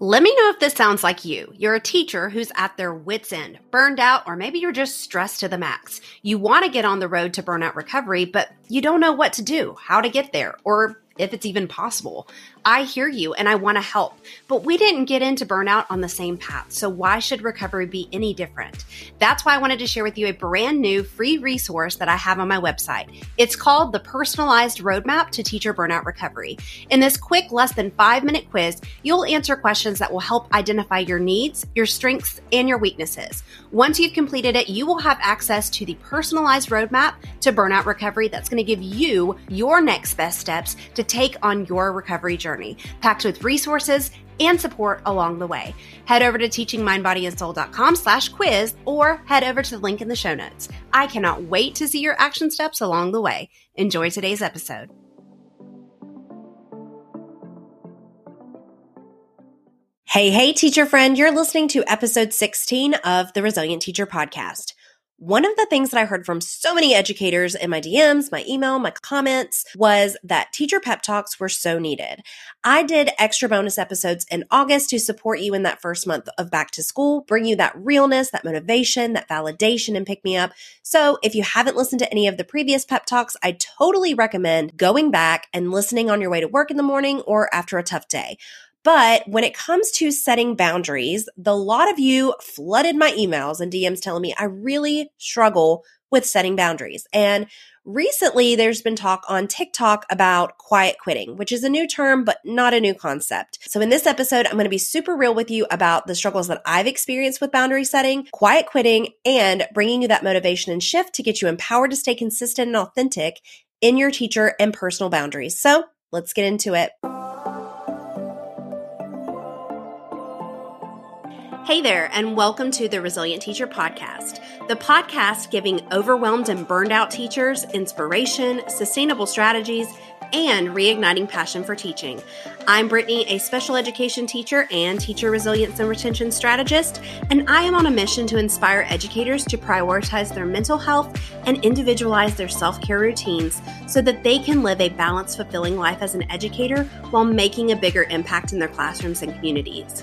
Let me know if this sounds like you. You're a teacher who's at their wits' end, burned out, or maybe you're just stressed to the max. You want to get on the road to burnout recovery, but you don't know what to do, how to get there, or if it's even possible. I hear you and I want to help, but we didn't get into burnout on the same path. So why should recovery be any different? That's why I wanted to share with you a brand new free resource that I have on my website. It's called the Personalized Roadmap to Teacher Burnout Recovery. In this quick, less than five minute quiz, you'll answer questions that will help identify your needs, your strengths, and your weaknesses. Once you've completed it, you will have access to the personalized roadmap to burnout recovery that's going to give you your next best steps to take on your recovery journey, packed with resources and support along the way. Head over to teachingmindbodyandsoul.com slash quiz or head over to the link in the show notes. I cannot wait to see your action steps along the way. Enjoy today's episode. Hey, hey, teacher friend, you're listening to episode 16 of the Resilient Teacher Podcast. One of the things that I heard from so many educators in my DMs, my email, my comments was that teacher pep talks were so needed. I did extra bonus episodes in August to support you in that first month of back to school, bring you that realness, that motivation, that validation, and pick me up. So if you haven't listened to any of the previous pep talks, I totally recommend going back and listening on your way to work in the morning or after a tough day. But when it comes to setting boundaries, the lot of you flooded my emails and DMs telling me I really struggle with setting boundaries. And recently there's been talk on TikTok about quiet quitting, which is a new term, but not a new concept. So in this episode, I'm going to be super real with you about the struggles that I've experienced with boundary setting, quiet quitting, and bringing you that motivation and shift to get you empowered to stay consistent and authentic in your teacher and personal boundaries. So let's get into it. Hey there, and welcome to the Resilient Teacher Podcast, the podcast giving overwhelmed and burned out teachers inspiration, sustainable strategies, and reigniting passion for teaching. I'm Brittany, a special education teacher and teacher resilience and retention strategist, and I am on a mission to inspire educators to prioritize their mental health and individualize their self care routines so that they can live a balanced, fulfilling life as an educator while making a bigger impact in their classrooms and communities.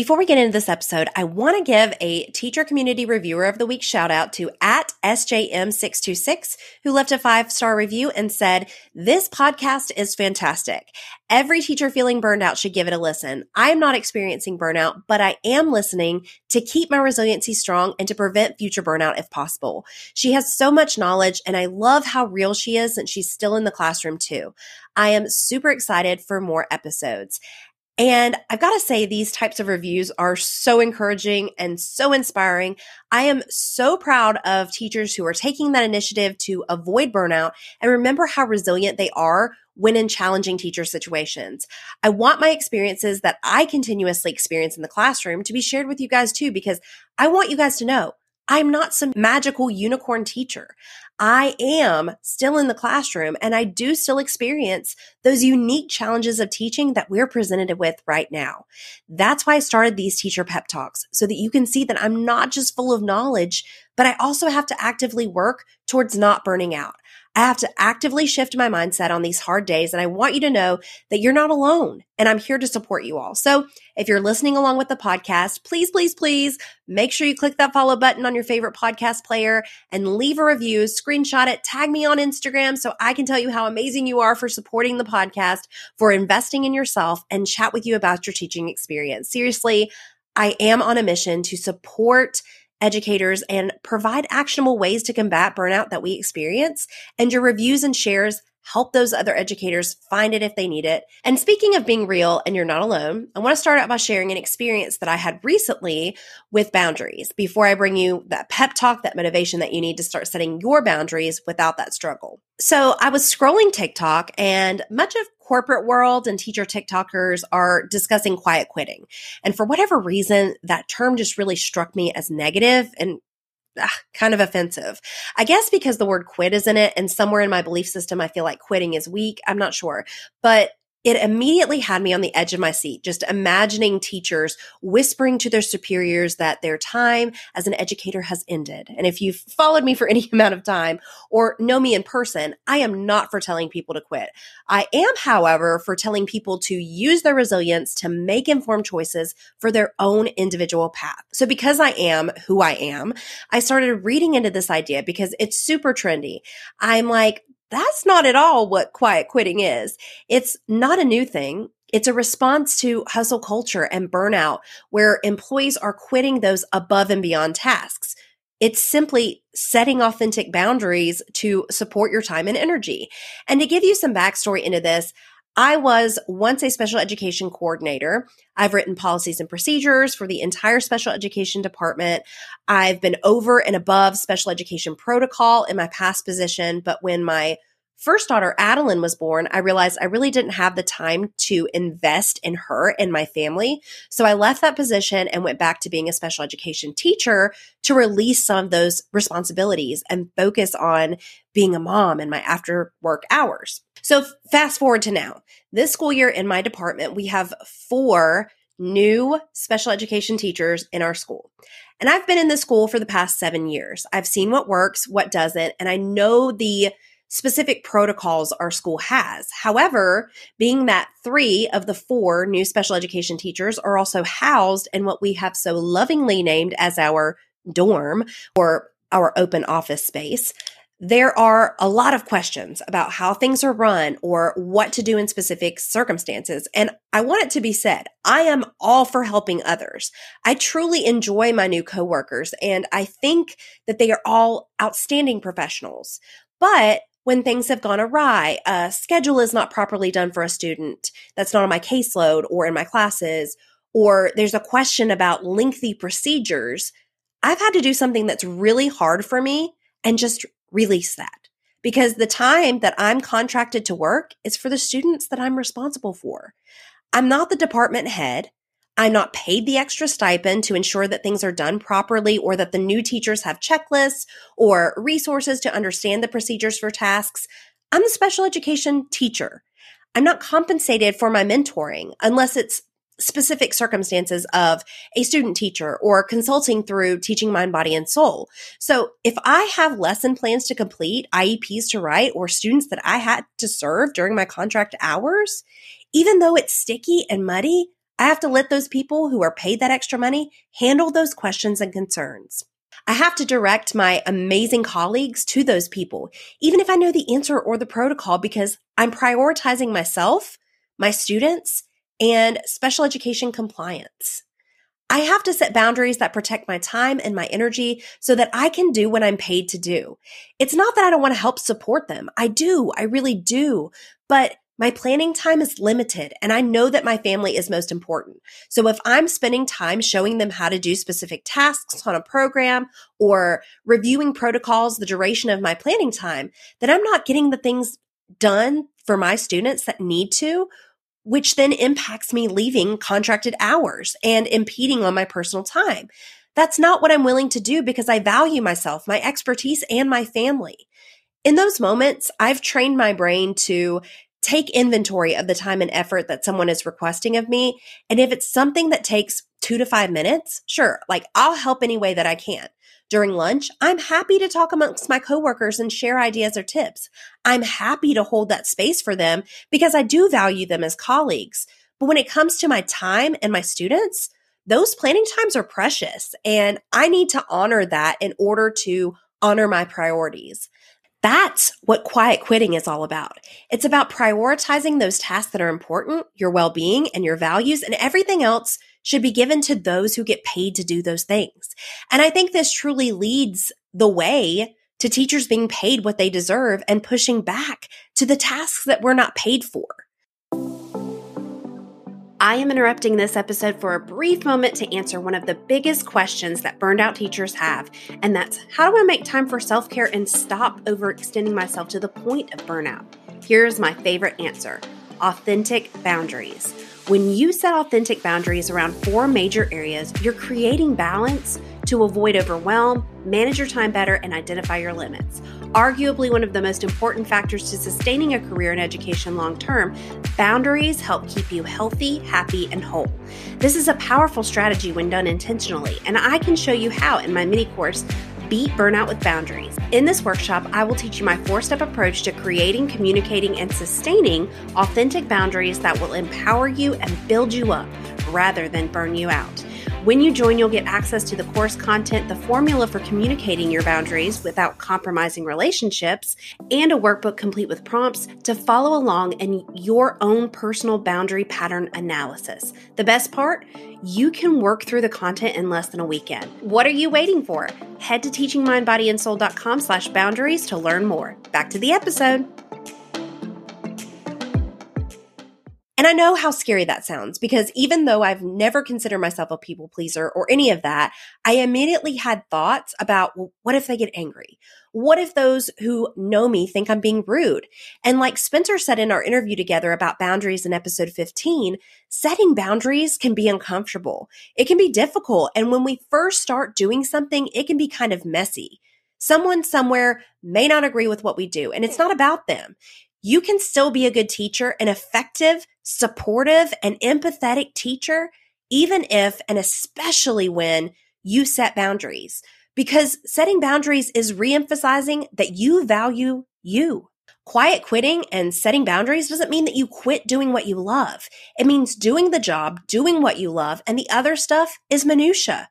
Before we get into this episode, I want to give a teacher community reviewer of the week shout out to at SJM626, who left a five star review and said, This podcast is fantastic. Every teacher feeling burned out should give it a listen. I am not experiencing burnout, but I am listening to keep my resiliency strong and to prevent future burnout if possible. She has so much knowledge and I love how real she is since she's still in the classroom too. I am super excited for more episodes. And I've got to say, these types of reviews are so encouraging and so inspiring. I am so proud of teachers who are taking that initiative to avoid burnout and remember how resilient they are when in challenging teacher situations. I want my experiences that I continuously experience in the classroom to be shared with you guys too, because I want you guys to know I'm not some magical unicorn teacher. I am still in the classroom and I do still experience those unique challenges of teaching that we're presented with right now. That's why I started these teacher pep talks so that you can see that I'm not just full of knowledge, but I also have to actively work towards not burning out. I have to actively shift my mindset on these hard days. And I want you to know that you're not alone and I'm here to support you all. So if you're listening along with the podcast, please, please, please make sure you click that follow button on your favorite podcast player and leave a review, screenshot it, tag me on Instagram so I can tell you how amazing you are for supporting the podcast, for investing in yourself and chat with you about your teaching experience. Seriously, I am on a mission to support educators and provide actionable ways to combat burnout that we experience. And your reviews and shares help those other educators find it if they need it. And speaking of being real and you're not alone, I want to start out by sharing an experience that I had recently with boundaries before I bring you that pep talk, that motivation that you need to start setting your boundaries without that struggle. So I was scrolling TikTok and much of corporate world and teacher TikTokers are discussing quiet quitting. And for whatever reason, that term just really struck me as negative and ah, kind of offensive. I guess because the word quit is in it and somewhere in my belief system I feel like quitting is weak. I'm not sure. But it immediately had me on the edge of my seat, just imagining teachers whispering to their superiors that their time as an educator has ended. And if you've followed me for any amount of time or know me in person, I am not for telling people to quit. I am, however, for telling people to use their resilience to make informed choices for their own individual path. So because I am who I am, I started reading into this idea because it's super trendy. I'm like, that's not at all what quiet quitting is. It's not a new thing. It's a response to hustle culture and burnout where employees are quitting those above and beyond tasks. It's simply setting authentic boundaries to support your time and energy. And to give you some backstory into this, I was once a special education coordinator. I've written policies and procedures for the entire special education department. I've been over and above special education protocol in my past position, but when my first daughter, Adeline, was born, I realized I really didn't have the time to invest in her and my family. So I left that position and went back to being a special education teacher to release some of those responsibilities and focus on being a mom in my after work hours. So fast forward to now. This school year in my department, we have four new special education teachers in our school. And I've been in the school for the past seven years. I've seen what works, what doesn't, and I know the specific protocols our school has. However, being that three of the four new special education teachers are also housed in what we have so lovingly named as our dorm or our open office space, there are a lot of questions about how things are run or what to do in specific circumstances. And I want it to be said, I am all for helping others. I truly enjoy my new coworkers and I think that they are all outstanding professionals. But when things have gone awry, a schedule is not properly done for a student that's not on my caseload or in my classes, or there's a question about lengthy procedures, I've had to do something that's really hard for me and just release that. Because the time that I'm contracted to work is for the students that I'm responsible for. I'm not the department head. I'm not paid the extra stipend to ensure that things are done properly or that the new teachers have checklists or resources to understand the procedures for tasks. I'm the special education teacher. I'm not compensated for my mentoring unless it's specific circumstances of a student teacher or consulting through teaching mind, body, and soul. So if I have lesson plans to complete, IEPs to write, or students that I had to serve during my contract hours, even though it's sticky and muddy, I have to let those people who are paid that extra money handle those questions and concerns. I have to direct my amazing colleagues to those people, even if I know the answer or the protocol, because I'm prioritizing myself, my students, and special education compliance. I have to set boundaries that protect my time and my energy so that I can do what I'm paid to do. It's not that I don't want to help support them. I do. I really do. But my planning time is limited and I know that my family is most important. So if I'm spending time showing them how to do specific tasks on a program or reviewing protocols the duration of my planning time, then I'm not getting the things done for my students that need to, which then impacts me leaving contracted hours and impeding on my personal time. That's not what I'm willing to do because I value myself, my expertise, and my family. In those moments, I've trained my brain to take inventory of the time and effort that someone is requesting of me. And if it's something that takes two to five minutes, sure, like I'll help any way that I can. During lunch, I'm happy to talk amongst my coworkers and share ideas or tips. I'm happy to hold that space for them because I do value them as colleagues. But when it comes to my time and my students, those planning times are precious and I need to honor that in order to honor my priorities. That's what quiet quitting is all about. It's about prioritizing those tasks that are important, your well being and your values, and everything else should be given to those who get paid to do those things. And I think this truly leads the way to teachers being paid what they deserve and pushing back to the tasks that we're not paid for. I am interrupting this episode for a brief moment to answer one of the biggest questions that burned out teachers have, and that's how do I make time for self care and stop overextending myself to the point of burnout? Here's my favorite answer authentic boundaries. When you set authentic boundaries around four major areas, you're creating balance to avoid overwhelm, manage your time better, and identify your limits. Arguably, one of the most important factors to sustaining a career in education long term, boundaries help keep you healthy, happy, and whole. This is a powerful strategy when done intentionally, and I can show you how in my mini course, Beat Burnout with Boundaries. In this workshop, I will teach you my four step approach to creating, communicating, and sustaining authentic boundaries that will empower you and build you up rather than burn you out. When you join, you'll get access to the course content, the formula for communicating your boundaries without compromising relationships, and a workbook complete with prompts to follow along in your own personal boundary pattern analysis. The best part? You can work through the content in less than a weekend. What are you waiting for? Head to teachingmindbodyandsoul.com slash boundaries to learn more. Back to the episode. And I know how scary that sounds because even though I've never considered myself a people pleaser or any of that, I immediately had thoughts about well, what if they get angry? What if those who know me think I'm being rude? And like Spencer said in our interview together about boundaries in episode 15, setting boundaries can be uncomfortable. It can be difficult. And when we first start doing something, it can be kind of messy. Someone somewhere may not agree with what we do, and it's not about them you can still be a good teacher, an effective, supportive, and empathetic teacher, even if and especially when you set boundaries. Because setting boundaries is reemphasizing that you value you. Quiet quitting and setting boundaries doesn't mean that you quit doing what you love. It means doing the job, doing what you love, and the other stuff is minutia.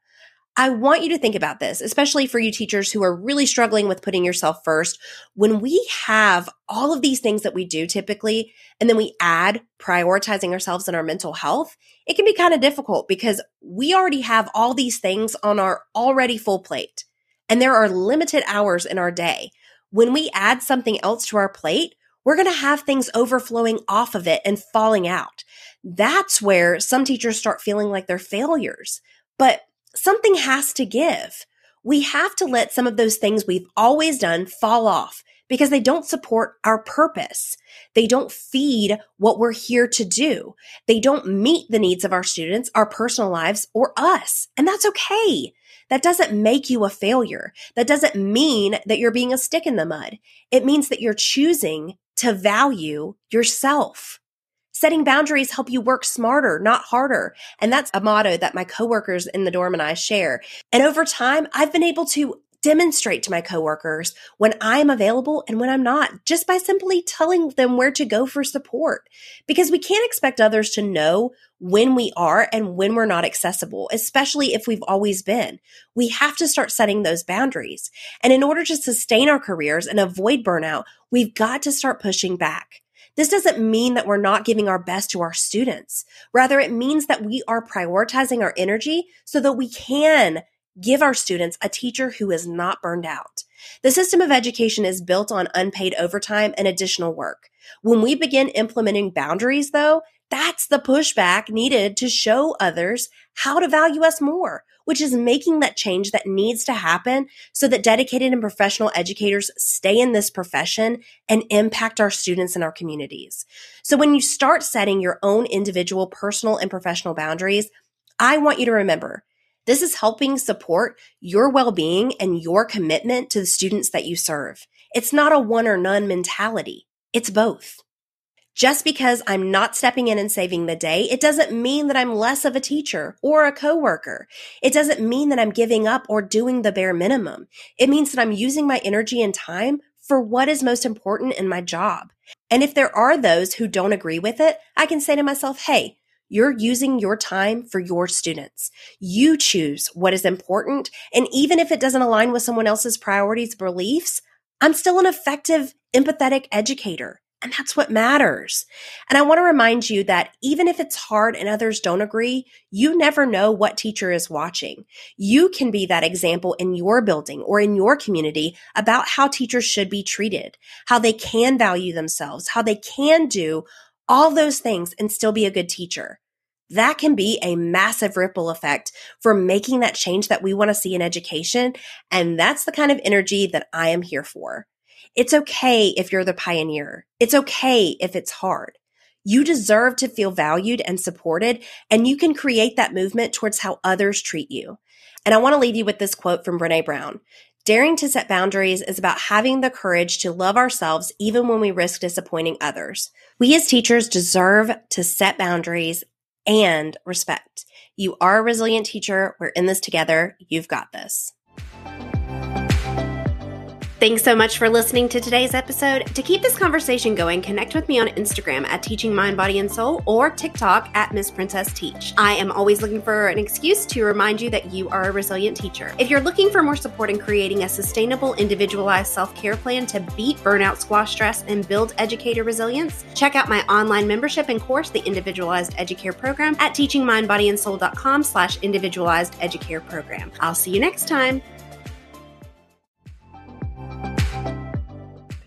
I want you to think about this, especially for you teachers who are really struggling with putting yourself first. When we have all of these things that we do typically, and then we add prioritizing ourselves and our mental health, it can be kind of difficult because we already have all these things on our already full plate. And there are limited hours in our day. When we add something else to our plate, we're going to have things overflowing off of it and falling out. That's where some teachers start feeling like they're failures. But something has to give. We have to let some of those things we've always done fall off because they don't support our purpose. They don't feed what we're here to do. They don't meet the needs of our students, our personal lives, or us. And that's okay. That doesn't make you a failure. That doesn't mean that you're being a stick in the mud. It means that you're choosing to value yourself. Setting boundaries help you work smarter, not harder. And that's a motto that my coworkers in the dorm and I share. And over time, I've been able to demonstrate to my coworkers when I'm available and when I'm not, just by simply telling them where to go for support. Because we can't expect others to know when we are and when we're not accessible, especially if we've always been. We have to start setting those boundaries. And in order to sustain our careers and avoid burnout, we've got to start pushing back. This doesn't mean that we're not giving our best to our students. Rather, it means that we are prioritizing our energy so that we can give our students a teacher who is not burned out. The system of education is built on unpaid overtime and additional work. When we begin implementing boundaries, though, that's the pushback needed to show others how to value us more, which is making that change that needs to happen so that dedicated and professional educators stay in this profession and impact our students and our communities. So when you start setting your own individual personal and professional boundaries, I want you to remember this is helping support your well-being and your commitment to the students that you serve. It's not a one or none mentality. It's both. Just because I'm not stepping in and saving the day, it doesn't mean that I'm less of a teacher or a coworker. It doesn't mean that I'm giving up or doing the bare minimum. It means that I'm using my energy and time for what is most important in my job. And if there are those who don't agree with it, I can say to myself, Hey, you're using your time for your students. You choose what is important. And even if it doesn't align with someone else's priorities, beliefs, I'm still an effective, empathetic educator. And that's what matters. And I want to remind you that even if it's hard and others don't agree, you never know what teacher is watching. You can be that example in your building or in your community about how teachers should be treated, how they can value themselves, how they can do all those things and still be a good teacher. That can be a massive ripple effect for making that change that we want to see in education. And that's the kind of energy that I am here for. It's okay if you're the pioneer. It's okay if it's hard. You deserve to feel valued and supported, and you can create that movement towards how others treat you. And I want to leave you with this quote from Brene Brown. Daring to set boundaries is about having the courage to love ourselves even when we risk disappointing others. We as teachers deserve to set boundaries and respect. You are a resilient teacher. We're in this together. You've got this. Thanks so much for listening to today's episode. To keep this conversation going, connect with me on Instagram at Teaching Mind, Body, and Soul or TikTok at Miss Princess Teach. I am always looking for an excuse to remind you that you are a resilient teacher. If you're looking for more support in creating a sustainable, individualized self care plan to beat burnout, squash stress, and build educator resilience, check out my online membership and course, the Individualized Educare Program, at teachingmindbodyandsoul.com slash individualized educare program. I'll see you next time.